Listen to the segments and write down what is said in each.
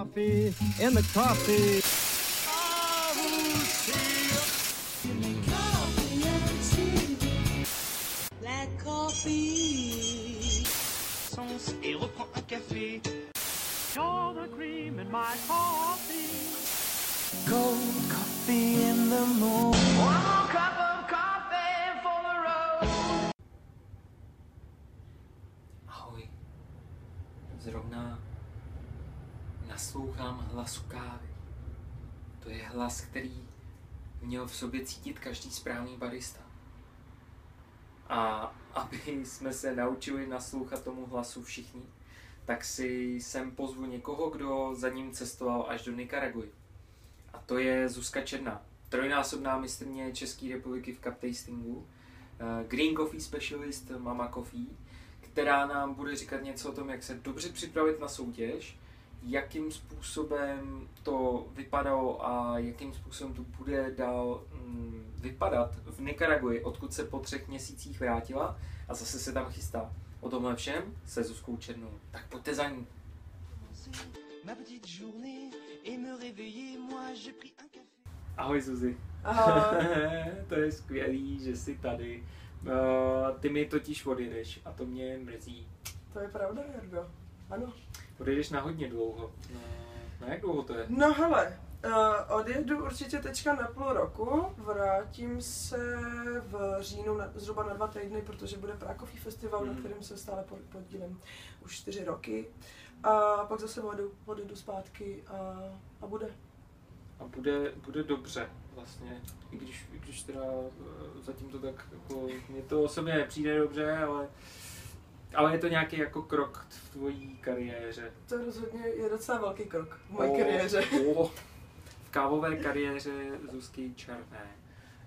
coffee in the coffee. Black coffee. sens et reprends un café. All the cream in my coffee. Cold coffee in the morning. Naslouchám hlasu kávy. To je hlas, který měl v sobě cítit každý správný barista. A aby jsme se naučili naslouchat tomu hlasu všichni, tak si sem pozvu někoho, kdo za ním cestoval až do Nikaraguji. A to je Zuzka Černá, trojnásobná mistrně České republiky v cup tastingu, eh, Green Coffee Specialist Mama Coffee, která nám bude říkat něco o tom, jak se dobře připravit na soutěž, jakým způsobem to vypadalo a jakým způsobem to bude dál mm, vypadat v Nikaraguji, odkud se po třech měsících vrátila a zase se tam chystá. O tomhle všem se Zuzkou Černou. Tak pojďte za ní. Ahoj Zuzi. Ahoj. to je skvělý, že jsi tady. Uh, ty mi totiž odjedeš a to mě mrzí. To je pravda, Jargo. Ano. Odjedeš na hodně dlouho. No, no jak dlouho to je? No hele, uh, odjedu určitě teďka na půl roku, vrátím se v říjnu na, zhruba na dva týdny, protože bude Prákový festival, Mhm. na kterém se stále pod- podílím už čtyři roky. A pak zase odjedu, odjedu zpátky a, a bude. A bude, bude dobře vlastně, i když, i když teda eh, zatím to tak jako, mně to osobně nepřijde dobře, ale, ale je to nějaký jako krok v tvojí kariéře. To rozhodně je docela velký krok v mojí O, kariéře. o, v kávové kariéře Zuzky Černé.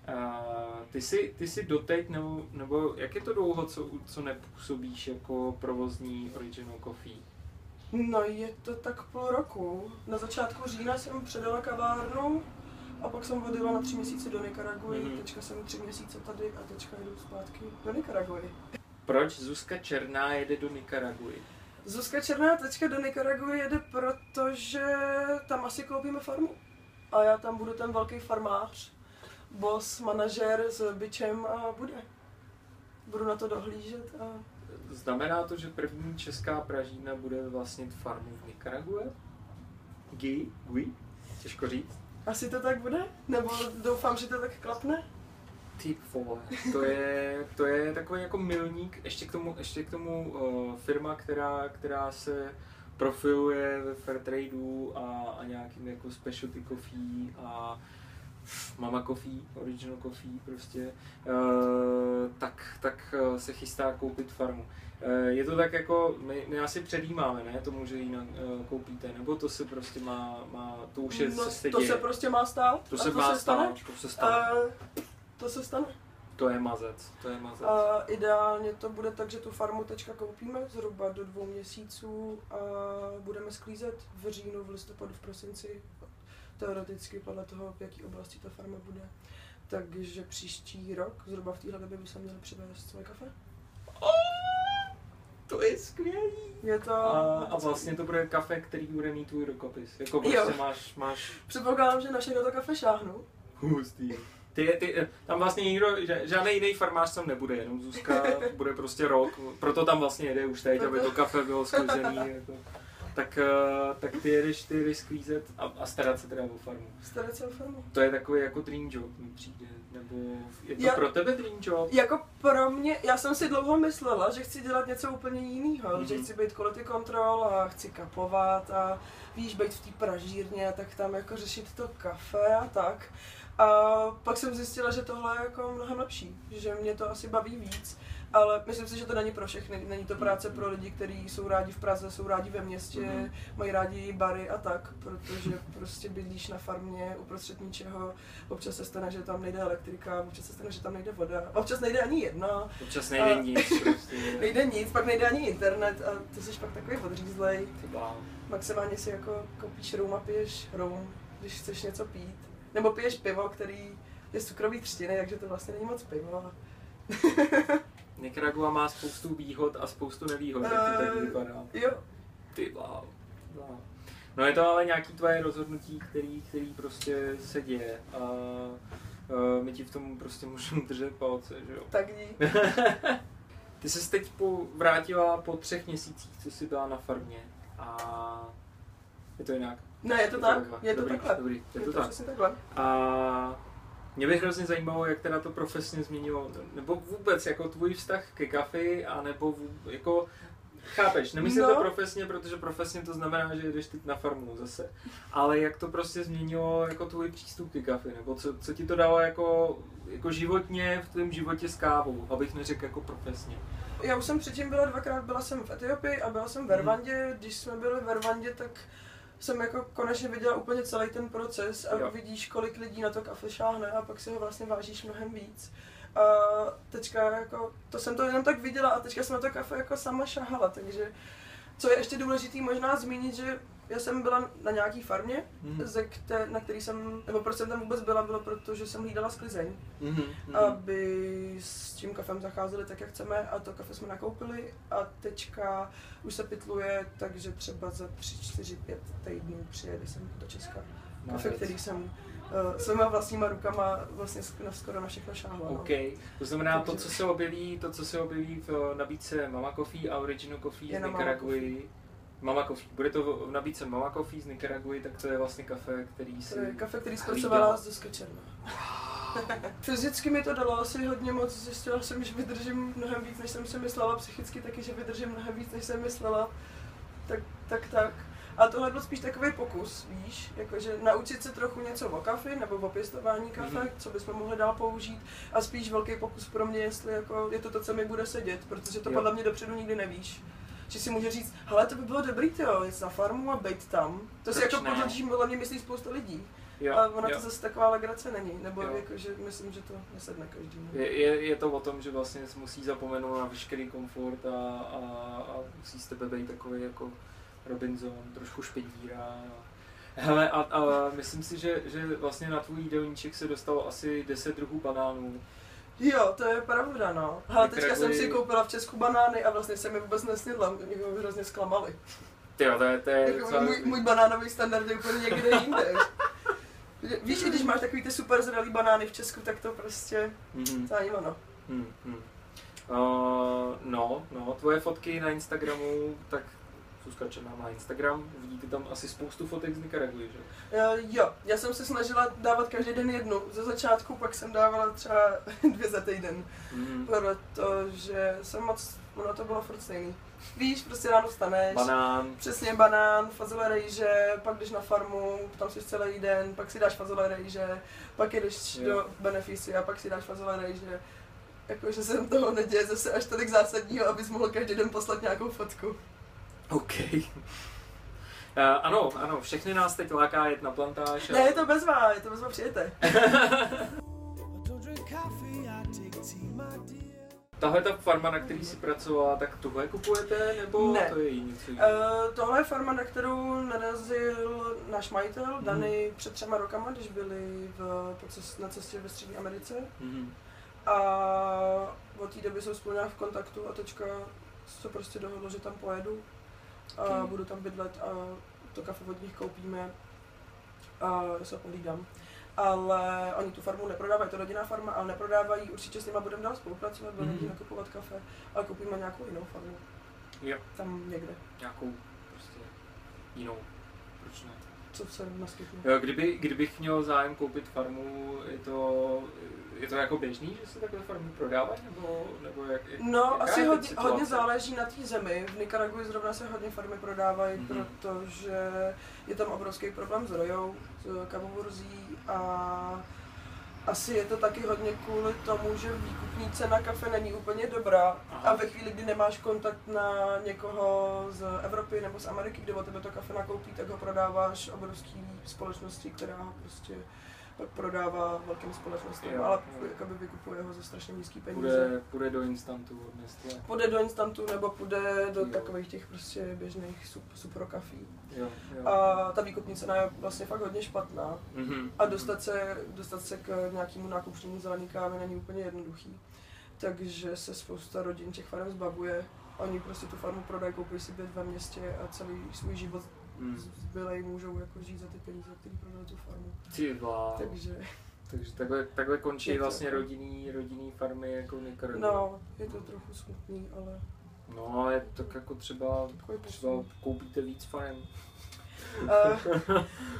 Uh, ty jsi, ty jsi doteď, nebo, nebo jak je to dlouho, co, co nepůsobíš jako provozní Original Coffee? No je to tak půl roku. Na začátku října jsem předala kavárnu a pak jsem odjela na tři měsíce do Nikaraguji. Mhm. Teďka jsem tři měsíce tady a teďka jdu zpátky do Nikaraguji. Proč Zuzka Černá jede do Nikaraguji? Zuzka Černá teďka do Nikaraguji jede, protože tam asi koupíme farmu. A já tam budu ten velký farmář, boss, manažer s bičem a bude. Budu na to dohlížet a Znamená to, že první česká pražína bude vlastnit farmu v Nikarague? Gui? Gui? Těžko říct. asi to tak bude? Nebo doufám, že to tak klapne? Ty vole, to je, to je takový jako milník, ještě k tomu, ještě k tomu uh, firma, která, která se profiluje ve Fairtradeu a, a nějakým jako specialty coffee a Mama Coffee, Original Coffee prostě, uh, tak, tak uh, se chystá koupit farmu. Uh, je to tak jako, my, my asi předjímáme, ne, tomu, že ji na, uh, koupíte, nebo to se prostě má, má to už je, no, se to děje. se prostě má stát. to se to má se stane. stát, to se stane. A to se stane. To je mazec, to je mazec. A ideálně to bude tak, že tu farmu teďka koupíme zhruba do dvou měsíců a budeme sklízet v říjnu, v listopadu, v prosinci. Teoreticky podle toho, v jaký oblasti ta farma bude. Takže příští rok, zhruba v téhle době, by se měli přivést svoje kafe. To je skvělý. Je to... A, a vlastně to bude kafe, který bude mít tvůj rukopis. Jako prostě Jo. máš, máš Předpokládám, že na všechno to kafe šáhnu. hustý. Ty, ty, tam vlastně nikdo, žádný jiný farmář tam nebude, jenom Zuzka bude prostě rok, proto tam vlastně jede už teď, aby to kafe bylo sklizený. Jako. Tak, eh, tak ty jedeš, ty jedeš sklízet a, a starat se teda o farmu. Starat se o farmu. To je takový jako dream job mi přijde, nebo je to Já- pro tebe dream job? Jako pro mě, já jsem si dlouho myslela, že chci dělat něco úplně jiného, Mhm. že chci být quality control a chci kapovat a víš, být v té pražírně, tak tam jako řešit to kafe a tak. A pak jsem zjistila, že tohle je jako mnohem lepší, že mě to asi baví víc. Ale myslím si, že to není pro všechny. Není to práce pro lidi, kteří jsou rádi v Praze, jsou rádi ve městě, Mhm. mají rádi bary a tak, protože prostě bydlíš na farmě uprostřed ničeho. Občas se stane, že tam nejde elektrika, občas se stane, že tam nejde voda, občas nejde ani jedna, Občas nejde A- nic, prostě. nejde nic, pak nejde ani internet a ty jsi pak takový odřízlej. Maximálně si jako koupíš rum a piješ rum, když chceš něco pít. Nebo piješ pivo, který je z cukrový třtiny, takže to vlastně není moc pivo. Nicaragua má spoustu výhod a spoustu nevýhod, jak to tak Eh, vypadá. Jo, Ty bláho. No je to ale nějaký tvoje rozhodnutí, který, který prostě se děje a uh, my ti v tom prostě můžeme držet palce, že jo. Tak dík. Ty jsi teď po, vrátila po třech měsících, co jsi byla na farmě a je to jinak. Ne, je to tak, je to dobrý, takhle. Dobrý, je, Je to to tak. přesně takhle. A mě by hrozně zajímalo, jak teda to profesně změnilo, nebo vůbec jako tvůj vztah ke kafi, a nebo jako Chápeš, nemyslím No. to profesně, protože profesně to znamená, že jdeš teď na farmu zase. Ale jak to prostě změnilo jako tvůj přístup ke kafi, nebo co, co ti to dalo jako, jako životně v tvém životě s kávou, abych neřekl jako profesně. Já už jsem předtím byla dvakrát, byla jsem v Etiopii a byla jsem v Rwandě. Když jsme byli v Rwandě, tak jsem jako konečně viděla úplně celý ten proces a Jo. vidíš, kolik lidí na to kafe šáhne a pak si ho vlastně vážíš mnohem víc. A teďka jako, to jsem to jenom tak viděla a teďka jsem na to kafe jako sama šahala, takže co je ještě důležité možná zmínit, že já jsem byla na nějaký farmě, Mhm. ze kte, na který jsem, nebo proč jsem tam vůbec byla, bylo proto, že jsem hlídala sklizeň Mhm, mhm. aby s tím kafem zacházeli tak, jak chceme a to kafe jsme nakoupili a teďka už se pitluje, takže třeba za 3, 4, 5 týdnů přijede sem do Česka. Kafe, který jsem uh, svýma vlastníma rukama vlastně na, skoro na všechno šáhla. no. OK, to znamená to, co se objeví, to, co se objeví v eh, nabídce Mama Coffee a Original Coffee z na Mama Coffee. Bude to v nabídce Mama Coffee z Nicaraguy, tak to je vlastně kafe, který si... To je kafe, který zpracovala Zuzka Černá. Fyzicky mi to dalo asi hodně moc, zjistila jsem, že vydržím mnohem víc, než jsem si myslela, psychicky taky, že vydržím mnohem víc, než jsem myslela. Tak, tak, tak. A tohle byl spíš takový pokus, víš, jakože naučit se trochu něco o kafi nebo o pěstování kafe, Mhm. co bychom mohli dál použít a spíš velký pokus pro mě, jestli jako je to to, co mi bude sedět, protože to Jo. podle mě dopředu nikdy nevíš. Že si může říct, hele, to by bylo dobrý, tyjo, jít na farmu a být tam. To si Proč jako ne? podle mě myslí spousta lidí. Jo, A ona jo. to zase taková legrace není, nebo Jo. jako, že myslím, že to nesedne každému. Je, je, je, to o tom, že vlastně musí zapomenout na veškerý komfort a, a, a musí z tebe být takový jako Robinson, trošku špedíra. Hele, a, a myslím si, že, že vlastně na tvůj jídelníček se dostalo asi 10 druhů banánů. Jo, to je pravda, no. Ale teďka jsem Nikaraguji- si koupila v Česku banány a vlastně jsem je vůbec nesnědla, mě ho hrozně zklamali. Ty to je, to je Jako docela můj, můj banánový standard je úplně někde jinde. Víš, když máš takový ty super zralý banány v Česku, tak to prostě, Mhm. to ani ono. Hmm, hmm. Uh, no, no, tvoje fotky na Instagramu, tak Zuzka Černá má Instagram, vidíte tam asi spoustu fotek z Nicaraguy, že? Uh, jo, já jsem se snažila dávat každý den jednu. Ze začátku pak jsem dávala třeba dvě za týden, Mm. protože jsem moc, ono to bylo furt stejný. Víš, prostě ráno staneš, Banán, Přesně banán, fazole rejže, pak jdeš na farmu, tam jsi celý den, pak si dáš fazole rejže, pak jdeš Jo. do benefici a pak si dáš fazole rejže. Jakože se toho neděje zase až tolik zásadního, abys mohl každý den poslat nějakou fotku. OK. Uh, ano, ano, všechny nás teď láká jet na plantáž. a- Ne, je to bezvá, je to bezvá, přijete. Tahle ta farma, na který si pracovala, tak tuhle kupujete, nebo Ne. to je jiného? Uh, tohle je farma, na kterou narazil náš majitel, Mhm. Dany, před třema rokama, když byli v, cest, na cestě ve Střední Americe. Mhm. A od té doby jsou spolu v kontaktu a teďka se prostě dohodlo, že tam pojedu a Ok. budu tam bydlet a to kafe od nich koupíme a se pohlídám. Ale oni tu farmu neprodávají, to rodinná farma, ale neprodávají, určitě s nima budeme dál spolupracovat, budeme Mhm. mm-hmm. nakupovat kafe, ale koupíme nějakou jinou farmu. Jo. Tam někde, Nějakou prostě jinou. Proč ne? co se naskytne. Kdyby, kdybych měl zájem koupit farmu, je to, je to jako běžný, že se takové farmy prodávají, nebo, nebo jak, jak No, asi hodně, situace? hodně záleží na té zemi. V Nicaraguji zrovna se hodně farmy prodávají, Mhm. mm-hmm. protože je tam obrovský problém s rojou, s kavoburzí a asi je to taky hodně kvůli tomu, že výkupní cena kafe není úplně dobrá Aha. a ve chvíli, kdy nemáš kontakt na někoho z Evropy nebo z Ameriky, kdo od tebe to kafe nakoupí, tak ho prodáváš obrovský společnosti, která ho prostě pak prodává velkým společnostem, Jo, ale jo. jakoby vykupuje ho za strašně nízký peníze Půjde, půjde do instantu od Nestlé. půjde do instantu nebo půjde do Jo. takových těch prostě běžných sup, suprokafí. Jo, jo. A ta výkupní cena je vlastně fakt hodně špatná Mhm. a dostat se, dostat se k nějakému nákupčnímu zelený kávy není úplně jednoduchý. Takže se spousta rodin těch farem zbavuje. Oni prostě tu farmu prodají, koupí si byt ve městě a celý svůj život Hmm. zbylej můžou jako žít za ty peníze, který prodali tu farmu. Ty. Takže, Takže takhle, takhle končí Je to- vlastně rodinný, rodinný farmy jako Nicaragua. no, je to trochu smutný, ale No, ale tak jako třeba, takový třeba koupíte víc farem. Uh,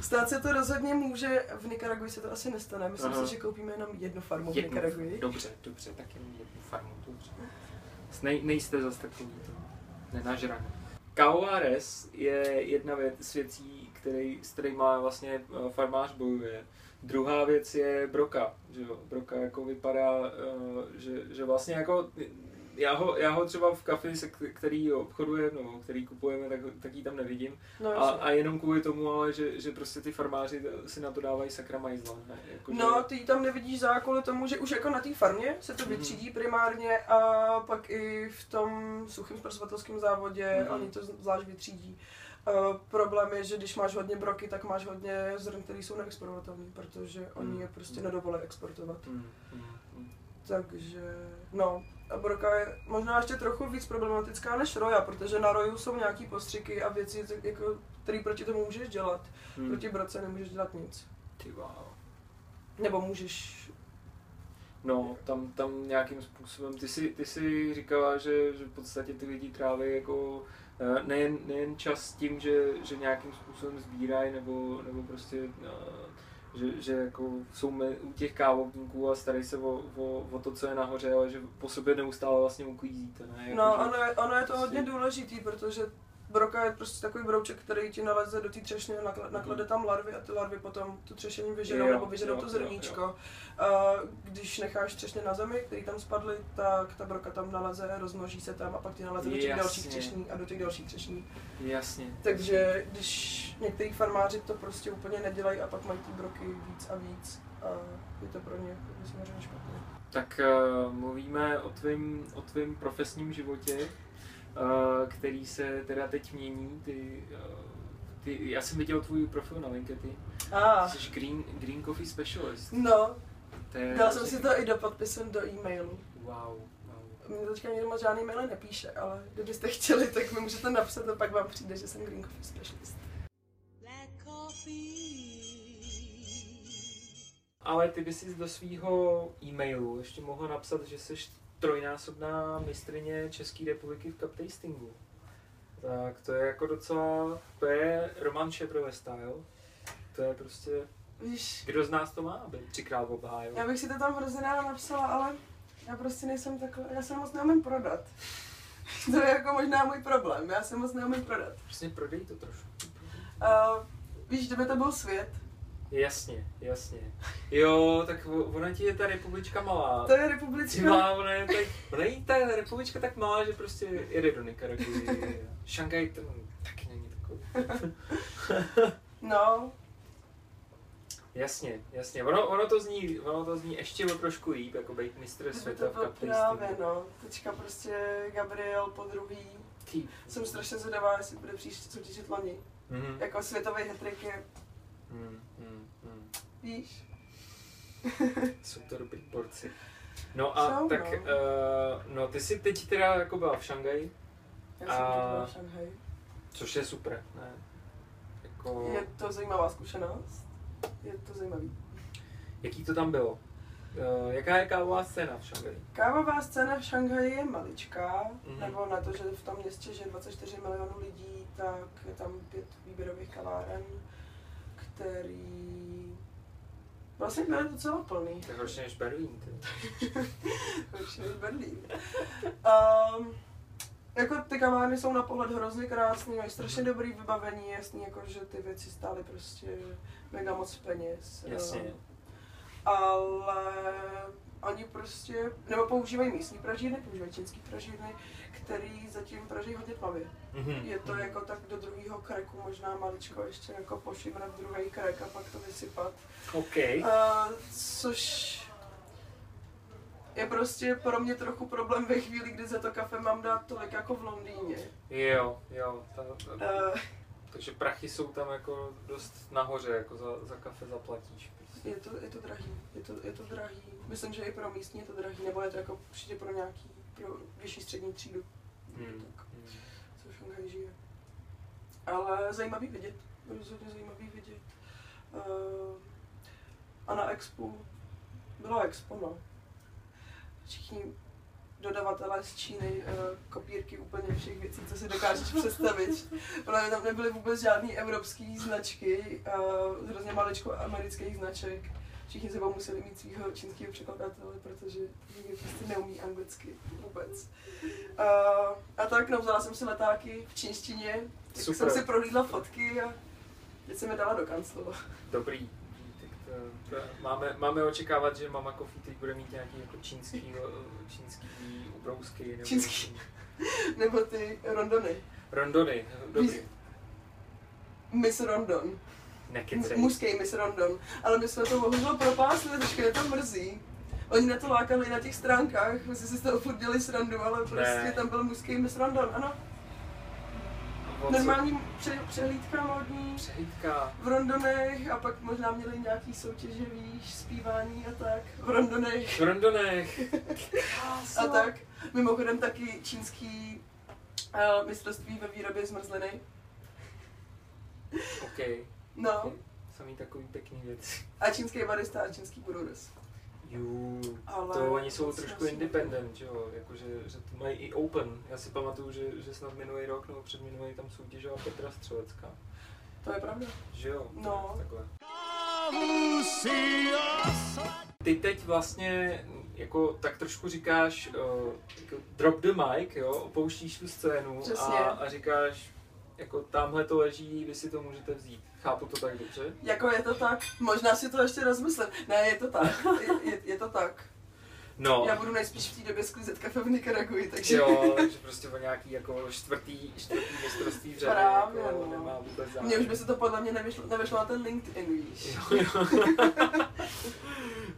stát se to rozhodně může, v Nikaragui se to asi nestane. Myslím Aha. si, že koupíme jenom jednu farmu v Jednu. Nikaragui. Dobře, dobře, tak jenom jednu farmu, dobře. Nej, nejste zas takový to nenažraný. Kauares je jedna věc z věcí, který, s kterýma vlastně eh, farmář bojuje. Druhá věc je broka. Že? Broka jako vypadá, eh, že, že vlastně jako já ho, já ho třeba v kafi, se který obchoduje, no, který kupujeme, tak, tak ji tam nevidím. No, A, a jenom kvůli tomu, ale že, že prostě ty farmáři si na to dávají sakra majzla. Ne? Jako, No, že, ty ji tam nevidíš za kvůli tomu, že už jako na té farmě se to Mhm. vytřídí primárně a pak i v tom suchém zpracovatelském závodě Mhm. oni to zvlášť vytřídí. Uh, problém je, že když máš hodně broky, tak máš hodně zrn, které jsou neexportovatelné, protože oni Mhm. je prostě nedovolí exportovat. Mm, mm, mm. Takže, no, a broka je možná ještě trochu víc problematická než roja, protože na roju jsou nějaký postřiky a věci, jako, které proti tomu můžeš dělat. Mm. Proti broce nemůžeš dělat nic. Ty wow. Nebo můžeš No, tam, tam nějakým způsobem, ty si, ty si říkala, že, že v podstatě ty lidi tráví jako eh, nejen, nejen čas tím, že, že nějakým způsobem sbírají, nebo, nebo prostě, eh, že, že jako jsou u těch kávovníků a starají se o, o, o, to, co je nahoře, ale že po sobě neustále vlastně uklízíte, ne? Jako, No, že, ono je, ono je to si- hodně důležitý, protože broka je prostě takový brouček, který ti naleze do té třešně, nakla- naklade tam larvy a ty larvy potom tu třešení vyženou Mhm. Nebo vyženou to jo, zrníčko. A když necháš třešně na zemi, který tam spadly, tak ta broka tam naleze, rozmnoží se tam a pak ti naleze do těch Jasně. dalších třešní a do těch dalších třešní. Jasně. Takže když některý farmáři to prostě úplně nedělají a pak mají ty broky víc a víc a je to pro ně jako samozřejmě špatné. Tak uh, mluvíme o tvém o tvým profesním životě, který se teda teď mění. Ty, uh, ty, já jsem viděl tvůj profil na LinkedIn. A, Jsi green, green Coffee Specialist. no, je dal jsem si to i do podpisu do e-mailu. Wow, wow. Mě teďka nikdo moc žádný maily nepíše, ale kdybyste chtěli, tak mi můžete napsat a pak vám přijde, že jsem Green Coffee Specialist. Black coffee. Ale ty bys si do svého e-mailu ještě mohla napsat, že jsi trojnásobná mistrině České republiky v cup tastingu. Tak to je jako docela, to je Roman Chevrolet style. To je prostě, Víš, kdo z nás to má, aby třikrát obhájil. já bych si to tam hrozně ráda napsala, ale já prostě nejsem takhle, já se moc neumím prodat. to je jako možná můj problém, já se moc neumím prodat. Prostě prodej to trošku. Uh, víš, kdyby to byl svět, Jasně, jasně. Jo, tak ona ti je ta republička malá. to je republička. má, ona je, tak, ona je ta republička tak malá, že prostě jede do Nicaraguy. Šangaj to taky není takový. No, Jasně, jasně. Ono, ono, to zní, ono to zní ještě o trošku líp, jako být mistr světa to v cup právě, no. Teďka prostě Gabriel po druhý. Ty. Jsem strašně zvědavá, jestli bude příště soutěžit loni. Mhm. Jako světový hetrik je, Mm, mm, mm. víš, Jsou to dobrý borci. No a Jsou, tak, no. uh, no ty jsi teď teda jako byla v Šangaji, já jsem A- byla v Šanghaji. což je super, ne? Jako, Je to zajímavá zkušenost. Je to zajímavý. jaký to tam bylo? Uh, jaká je kávová scéna v Šangaji? Kávová scéna v Šanghaji je maličká, Mhm. nebo na to, že v tom městě žije 24 milionů lidí, tak je tam pět výběrových kaváren, který vlastně byly docela plný. Tak horší než Berlín, ty. Horší než Berlín. Um, jako ty kavárny jsou na pohled hrozně krásný, mají strašně Mhm. dobrý vybavení, jasný, jako že ty věci stály prostě mega moc peněz. Jasně. Um, ale oni prostě, nebo používají místní pražírny, používají čínský pražírny, který zatím praží hodně tmavě. Mhm. Je to jako tak do druhého kreku, možná maličko ještě jako pošimrat druhý krek a pak to vysypat. OK. Uh, což je prostě pro mě trochu problém ve chvíli, kdy za to kafe mám dát tolik jako v Londýně. Jo, jo. Ta, ta, Uh, takže prachy jsou tam jako dost nahoře, jako za, za kafe zaplatíš. Prostě. je, to, je to drahý, je to, je to drahý. Myslím, že i pro místní je to drahý, nebo je to jako určitě pro nějaký, pro vyšší střední třídu, Hmm. tak, Hmm. co v Šanghaji žije. Ale zajímavý vidět. Rozhodně zajímavý vidět. Uh, a na Expo, bylo Expo, no. Všichni dodavatelé z Číny, uh, kopírky úplně všech věcí, co si dokážeš představit. Protože tam nebyly vůbec žádné evropské značky, uh, hrozně maličko amerických značek. Všichni sebou museli mít svého čínského překladatele, protože nikdo prostě neumí anglicky vůbec. Uh, a tak, no, vzala jsem si letáky v čínštině, tak Super. jsem si prohlídla fotky a teď jsem je dala do kanclu. Dobrý. Tak to, to, máme, máme očekávat, že Mama Coffee teď bude mít nějaký jako čínský, čínský ubrousky. Nebo Čínský. Nebo ty rondony. Rondony. Dobrý. Miss Rondon. Nekecej. Mužský Miss Rondon. Ale my jsme to bohužel propásli, trošku mě to mrzí. Oni na to lákali na těch stránkách, my jsme si z toho furt dělali srandu, ale prostě Ne. tam byl mužský Miss Rondon, ano. Normální pře- přehlídka módní Přehlídka. v Rondonech a pak možná měli nějaký soutěže, víš, zpívání a tak. V Rondonech V Rondonech. a tak. Mimochodem taky čínský uh, mistrovství ve výrobě zmrzliny. OK. No, Samý takový pěkný věci. a čínský barista a čínský brewers. Jú, Ale to oni jsou trošku independent, že jo, jakože, že to mají i open. Já si pamatuju, že, že snad minulý rok nebo předminulý tam soutěžila Petra Střelecká. To je pravda. Že jo? No. Takhle. Ty teď vlastně jako tak trošku říkáš uh, jako drop the mic, jo, opouštíš tu scénu a, a říkáš jako tamhle to leží, vy si to můžete vzít. Chápu to tak dobře? Jako je to tak, možná si to ještě rozmyslím. Ne, je to tak, je, je, je to tak. No. Já budu nejspíš v té době sklízet kafe v Nikaraguji, takže... Jo, takže prostě o nějaký jako čtvrtý, čtvrtý mistrovství v řadě Právě, jako no. nemá vůbec zájem. Mně už by se to podle mě nevyšlo, nevyšlo na ten LinkedIn, víš. Jo, jo.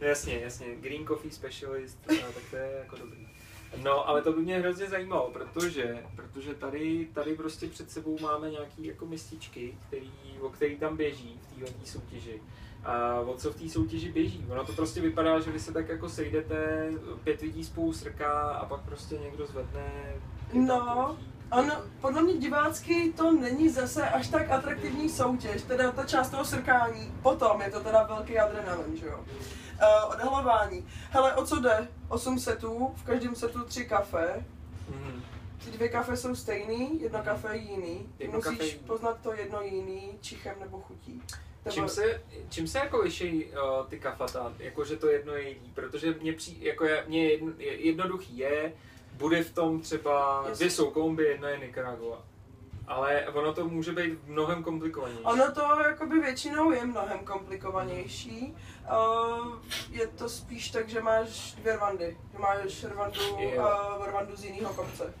jasně, jasně. Green Coffee Specialist, a tak to je jako dobrý. No, ale to by mě hrozně zajímalo, protože, protože tady, tady prostě před sebou máme nějaký jako mističky, který, o který tam běží v této soutěži. A o co v té soutěži běží? Ono to prostě vypadá, že vy se tak jako sejdete, pět lidí spolu srká a pak prostě někdo zvedne. No, On, podle mě divácky to není zase až tak atraktivní soutěž, teda ta část toho srkání, potom je to teda velký adrenalin, že jo. Uh, odhalování. Hele, o co jde? 8 setů, v každém setu 3 kafe. Mhm. Ty dvě kafe jsou stejný, jedno kafe je jiný. Ty Jedno kafe je musíš jiný. poznat to jedno jiný, čichem nebo chutí. Nebo- Čím se, čím se jako liší uh, ty kafata, jako že to jedno je jiný, protože mě, při, jako je, mě jedno, je, jednoduchý je, bude v tom třeba, dvě jsou kombi, jedna je Nicaragua. Ale ono to může být mnohem komplikovanější. Ono to jakoby většinou je mnohem komplikovanější. Uh, je to spíš tak, že máš dvě rwandy. Že máš rwandu, Jo. uh, rwandu z jiného kopce.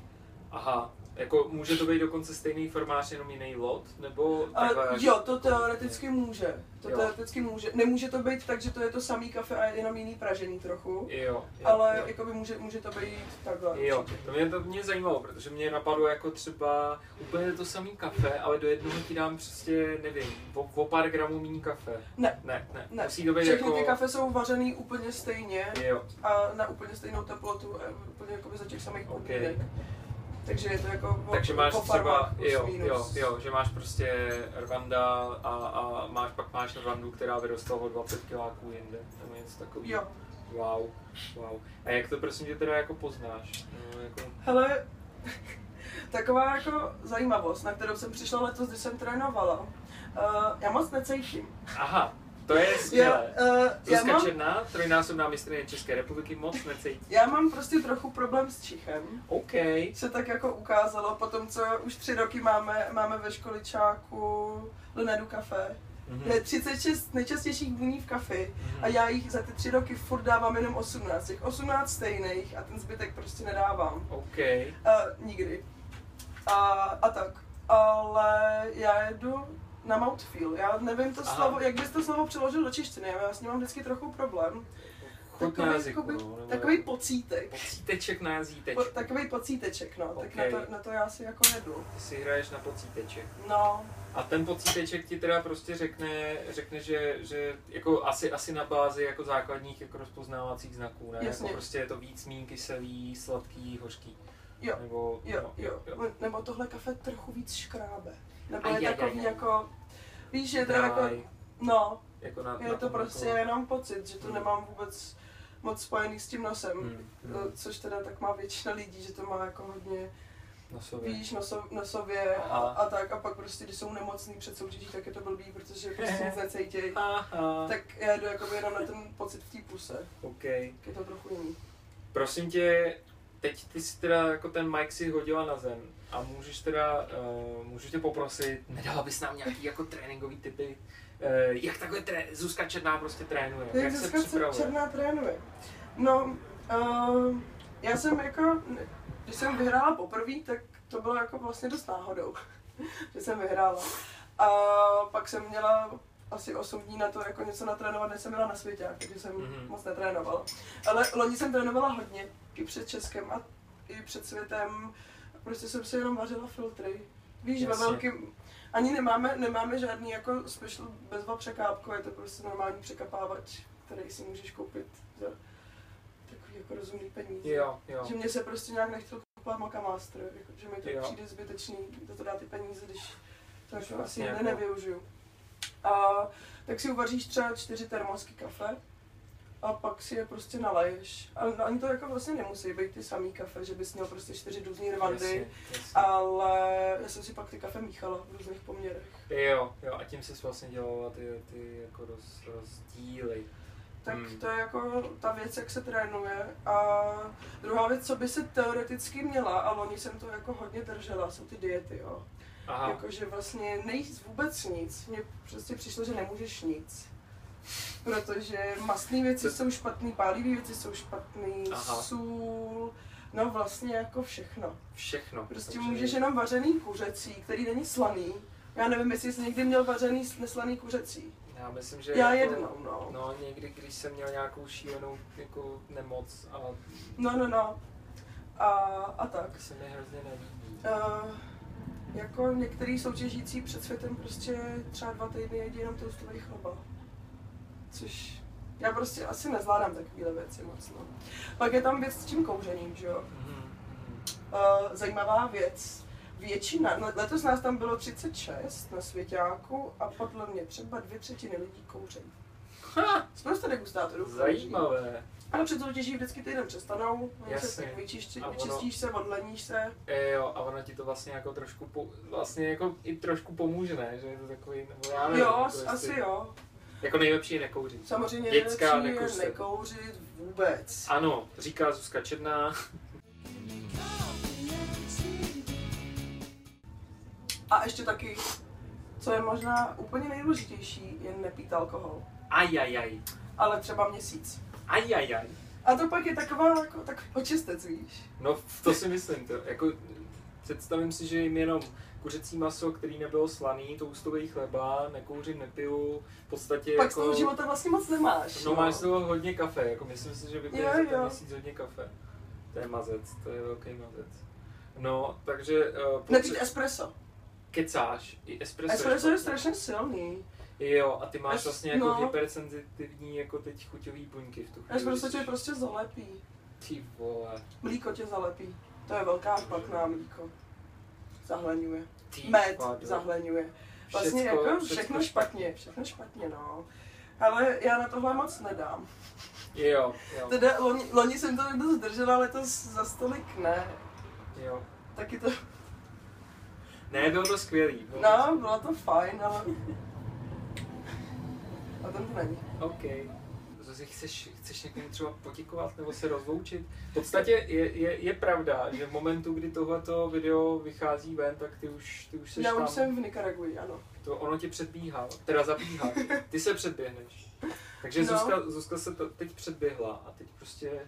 Aha, jako může to být dokonce stejný formář, jenom jiný lot, nebo takhle? Uh, jo, to teoreticky může. To Jo. teoreticky může. Nemůže to být tak, že to je to samý kafe a jenom jiný pražení trochu. Jo, jo, ale jo. jakoby může, může to být takhle. Jo, určitě. to mě, to mě zajímalo, protože mě napadlo jako třeba úplně to samý kafe, ale do jednoho ti dám prostě, nevím, o, o pár gramů méně kafe. Ne. Ne, ne, Ne, musí to být všechny jako... ty kafe jsou vařený úplně stejně Jo, a na úplně stejnou teplotu, a úplně jakoby za těch samých Ok. podmínek. Takže je to jako o, takže máš o třeba, jo, minus. jo, jo, že máš prostě Rwanda a, a máš, pak máš Rwandu, která vyrostla o 20 kiláků jinde, nebo něco takového. Jo. Wow, wow. A jak to prosím tě teda jako poznáš? No, jako, Hele, taková jako zajímavost, na kterou jsem přišla letos, když jsem trénovala. Uh, já moc necítím. aha, to je Já, skvělé. uh, já, mám, Černá, trojnásobná mistrně České republiky, moc necítí. já mám prostě trochu problém s čichem. OK. Se tak jako ukázalo, potom co už tři roky máme, máme ve školičáku Lenedu kafe. Mhm. Je 36 nejčastějších vůní v kafi Mhm. a já jich za ty tři roky furt dávám jenom 18. Těch 18 stejných a ten zbytek prostě nedávám. OK. Uh, nikdy. A, a tak. Ale já jedu na mouthfeel. Já nevím to Aha. slovo, jak bys to slovo přeložil do češtiny, já s ním mám vždycky trochu problém. Chuť na Takový, jazyku, jakoby, no, takový pocítek. Pocíteček na jazytečku. Po, takový pocíteček, no. Tak Ok. na, to, na to já si jako jedu. Ty si hraješ na pocíteček. No, A ten pocíteček ti teda prostě řekne, řekne že, že jako asi, asi na bázi jako základních jako rozpoznávacích znaků, ne? Jasně. Jako prostě je to víc mín kyselý, sladký, hořký. Jo. Nebo, Jo, no, jo. Nebo tohle kafe trochu víc škrábe. Nebo je takový aj. jako, víš, je to jako, no, jako na, je na to tom prostě jako, jenom pocit, že to Hmm. nemám vůbec moc spojený s tím nosem. Hmm, hmm, Což teda tak má většina lidí, že to má jako hodně, na sobě. víš, nosov, nosově a, a, tak. A pak prostě, když jsou nemocný před soutěží, tak je to blbý, protože prostě nic necítějí. Tak já jdu jako jenom na ten pocit v té puse. OK. Je to trochu jiný. Prosím tě, teď ty si teda jako ten mic si hodila na zem a můžeš teda, uh, můžu tě poprosit, nedala bys nám nějaký jako tréninkový typy, uh, jak takhle tré, Zuzka Černá prostě trénuje, jak, Jak dneska se připravuje. Černá trénuje? No, uh, já jsem jako, když jsem vyhrála poprvé, tak to bylo jako vlastně dost náhodou, že jsem vyhrála. A pak jsem měla asi 8 dní na to jako něco natrénovat, než jsem byla na světě, takže jsem Mhm. moc netrénovala. Ale loni jsem trénovala hodně, i před Českem a i před světem. Prostě jsem si jenom vařila filtry. Víš, ve velkým, ani nemáme, nemáme žádný jako special bezva překápko, je to prostě normální překapávač, který si můžeš koupit za takový jako rozumný peníze. Jo, jo. Že mě se prostě nějak nechtěl kupovat Maca Master, jako, že mi to Jo. přijde zbytečný, to, to dá ty peníze, když to jako asi vlastně jako- nevyužiju. A tak si uvaříš třeba čtyři termosky kafe a pak si je prostě naleješ. A ani to jako vlastně nemusí být ty samý kafe, že bys měl prostě čtyři různé rvandy, ale já jsem si pak ty kafe míchala v různých poměrech. Jo, jo, a tím jsi vlastně dělala ty, ty jako roz, rozdíly. Tak Hmm. to je jako ta věc, jak se trénuje. A druhá věc, co by se teoreticky měla, a loni jsem to jako hodně držela, jsou ty diety, jo. Aha, Jakože vlastně nejíst vůbec nic. Mně prostě přišlo, že nemůžeš nic. Protože mastné věci To- jsou špatný, pálivé věci jsou špatný, Aha. sůl, no vlastně jako všechno. všechno. Prostě Takže- můžeš jenom vařený kuřecí, který není slaný. Já nevím, jestli jsi někdy měl vařený neslaný kuřecí. Já myslím, že Já jako, jednou, no. No, někdy, když jsem měl nějakou šílenou jako nemoc a No, no, no. A, a tak. tak se mi hrozně nelíbí. Uh, jako některý soutěžící před světem prostě třeba dva týdny jedí jenom toastový chleba. Což já prostě asi nezvládám takovéhle věci moc. No. Pak je tam věc s tím kouřením, že jo. Uh, zajímavá věc. Většina, no, letos nás tam bylo 36 na svěťáku a podle mě třeba dvě třetiny lidí kouří. Ha, Spousta degustátorů kouří. Ale před soutěží vždycky týden přestanou, oni se Jasně. ono- vyčistíš se, odleníš se. E, jo, a ono ti to vlastně jako trošku, po, vlastně jako i trošku pomůže, ne? Že je to takový, nebo já nevím. Jo, jako asi jestli- jo. Jako nejlepší je nekouřit. Samozřejmě Dětská nejlepší je nekouřit vůbec. Ano, říká Zuzka Černá. A ještě taky, co je možná úplně nejdůležitější, je nepít alkohol. Ajajaj. Ale třeba měsíc. Ajajaj. A to pak je taková, jako, tak očistec, víš. No, to si myslím, to. Jako, představím si, že jim jenom kuřecí maso, který nebylo slaný, toustový chleba, nekouřím, nepiju, v podstatě Pak z jako... toho života vlastně moc nemáš. No máš z toho hodně kafe, jako myslím si, že vypiješ za ten měsíc hodně kafe. To je mazec, to je velký mazec. No, takže uh, Nepít espresso. kecáš, i espresso, Espresso je špatný. strašně silný. Jo, a ty máš Es- vlastně jako no. hypersenzitivní jako teď chuťový buňky v tu chvíli. Espresso tě jsi- prostě zalepí. Ty vole, Mlíko tě zalepí. To je velká špatná mlíko. Zahleňuje. ty Med vado. zahleňuje. Vlastně Všecko- jako všecko všechno špatně, všechno špatně, no. Ale já na tohle moc nedám. Jo, jo, Teda loni, loni jsem to dost držela, letos za stolik ne. jo. Taky to, Ne, bylo to skvělý. Bylo no, bylo to fajn, ale... A ten to není. OK. Zase chceš, chceš někomu třeba poděkovat nebo se rozloučit? V podstatě je, je, je pravda, že v momentu, kdy tohleto video vychází ven, tak ty už, ty už seš Já tam. už jsem v Nikaragui, ano. To ono tě předbíhá, teda zabíhá. Ty se předběhneš. Takže No. Zuzka, Zuzka se to teď předběhla a teď prostě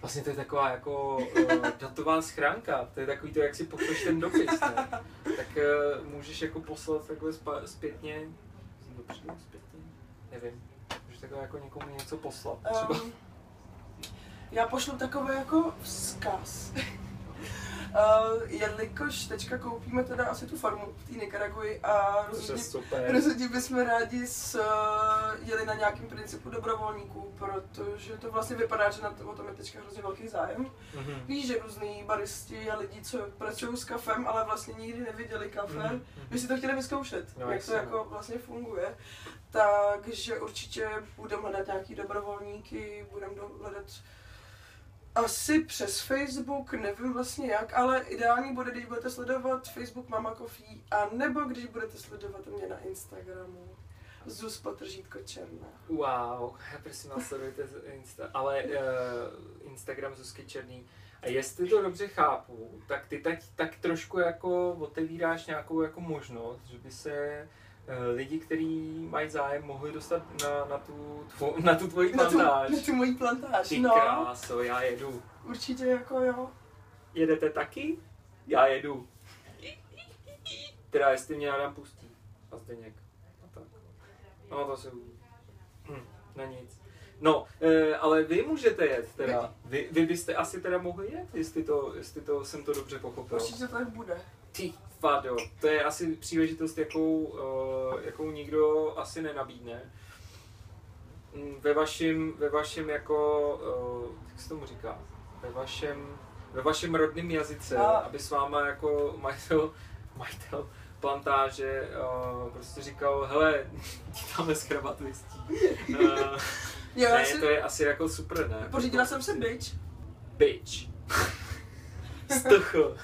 Vlastně to je taková jako uh, datová schránka, to je takový to, jak si pošleš ten dopis, ne? Tak uh, můžeš jako poslat takhle spa- zpětně, dopředu, zpětně, nevím, můžeš takhle jako někomu něco poslat, třeba. Um, já pošlu takový jako vzkaz. Uh, jelikož teďka koupíme teda asi tu farmu v té Nikaraguji a rozhodně, bychom rádi s, uh, jeli na nějakým principu dobrovolníků, protože to vlastně vypadá, že na to, o tom je teďka hrozně velký zájem. Mhm. Víš, že různý baristi a lidi, co pracují s kafem, ale vlastně nikdy neviděli kafe, Mhm. by si to chtěli vyzkoušet, No, jak to jasně, jako vlastně funguje. Takže určitě budeme hledat nějaký dobrovolníky, budeme hledat asi přes Facebook, nevím vlastně jak, ale ideální bude, když budete sledovat Facebook Mama Coffee, a nebo když budete sledovat mě na Instagramu. Zus potržítko černá. Wow, prosím vás, sledujte Insta, ale uh, Instagram Zuzky Černý. A jestli to dobře chápu, tak ty tak, tak trošku jako otevíráš nějakou jako možnost, že by se lidi, kteří mají zájem, mohli dostat na, na, tu, tvo, na tu tvoji Na tu, plantáž. na tu moji plantáž, Ty no. kráso, já jedu. Určitě jako jo. Jedete taky? Já jedu. Teda jestli mě Adam pustí. A Zdeněk. A tak. No to se uvidí. Hm, na nic. No, e, ale vy můžete jet teda. Vy, vy byste asi teda mohli jet, jestli to, jestli to jsem to dobře pochopil. Určitě to tak bude. Ty vado, to je asi příležitost, jakou, uh, jakou nikdo asi nenabídne. Mm, Ve vašem, ve vašem jako, uh, jak se tomu říká, ve vašem, ve vašem rodném jazyce, A- aby s váma jako majitel, majitel plantáže uh, prostě říkal, hele, ti dáme skrabat listí. Jo, ne, si, to je asi jako super, ne? pořídila jsem si bitch. Bitch. Stuchl.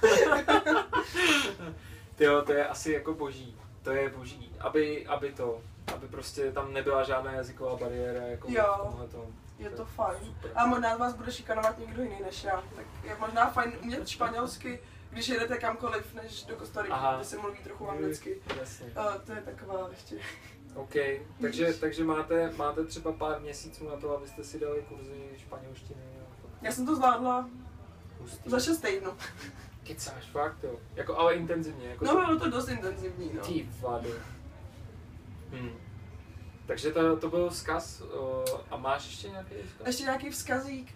Tyjo, to je asi jako boží. To je boží. Aby, aby to, aby prostě tam nebyla žádná jazyková bariéra jako Jo. v tom. Je to fajn. Super. A možná vás bude šikanovat někdo jiný než já. Tak je možná fajn umět španělsky, když jedete kamkoliv, než do Kostariky, kde se mluví trochu anglicky. Jasně. A to je taková ještě. OK, takže, takže máte, máte třeba pár měsíců na to, abyste si dali kurzy španělštiny. Já jsem to zvládla Hustý. za 6 týdnů. Kecáš, fakt jo. Jako, ale intenzivně. Jako No bylo to dost intenzivní, no. Ty vado. Hmm. Takže to, to byl vzkaz. Uh, a máš ještě nějaký vzkaz? Ještě nějaký vzkazík.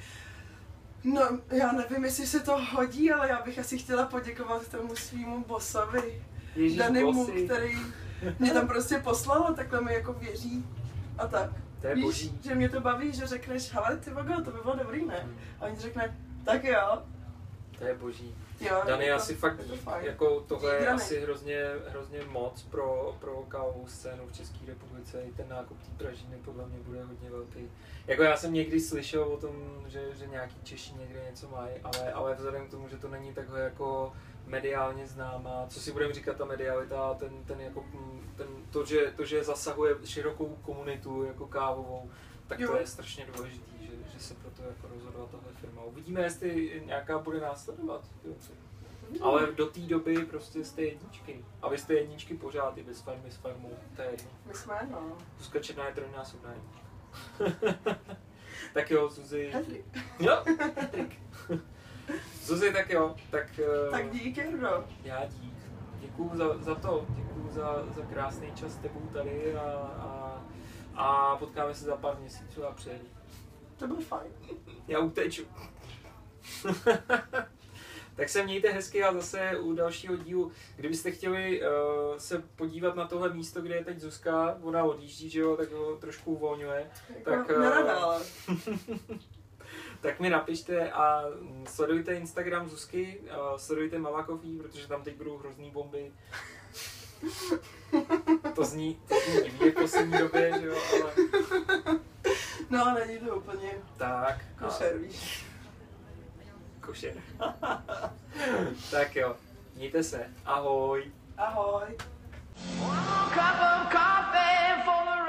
No, já nevím, jestli se to hodí, ale já bych asi chtěla poděkovat tomu svýmu bossovi, Ježíš, Danimu, bosy. který mě tam prostě poslal a takhle mi jako věří. A tak. To je Víš, boží. že mě to baví, že řekneš, hele, ty vago, to by bylo dobrý, ne? Hmm. A oni řekne, tak jo. To je boží. Jo Dany to- asi fakt to. Jako tohle je asi hrozně, hrozně moc pro, pro kávovou scénu v České republice. I ten nákup té pražiny podle mě bude hodně velký. Jako já jsem někdy slyšel o tom, že, že nějaký Češi někde něco mají, ale, ale vzhledem k tomu, že to není takhle jako mediálně známá, co si budeme říkat ta medialita, ten, ten jako, ten, to, že, to, že zasahuje širokou komunitu jako kávovou, tak to Jo. je strašně že se proto jako rozhodla tahle firma. Uvidíme, jestli nějaká bude následovat. Ale do té doby prostě jste jedničky. A vy jste jedničky pořád i bez farmy s farmou. To je jedno. My jsme, no. Zuzka Černá je trojnásobná jednička. tak jo, Zuzi. Jo. Zuzi, tak jo, tak, eh, Tak díky, Jardo. já dík. Děkuju za, za to, děkuju za, za krásný čas s tebou tady a, a, a potkáme se za pár měsíců a přijedu. To byl fajn. Já uteču. tak se mějte hezky a zase u dalšího dílu. Kdybyste chtěli uh, se podívat na tohle místo, kde je teď Zuzka, ona odjíždí, že jo, tak ho trošku uvolňuje, Jako Tak, ale. tak mi napište a sledujte Instagram Zuzky, uh, sledujte Coffee, protože tam teď budou hrozný bomby. to zní, to zní divně v poslední době, že jo, ale No, není to úplně tak. a- košer, víš. Košer. tak jo, mějte se. Ahoj. Ahoj. Cup of coffee for the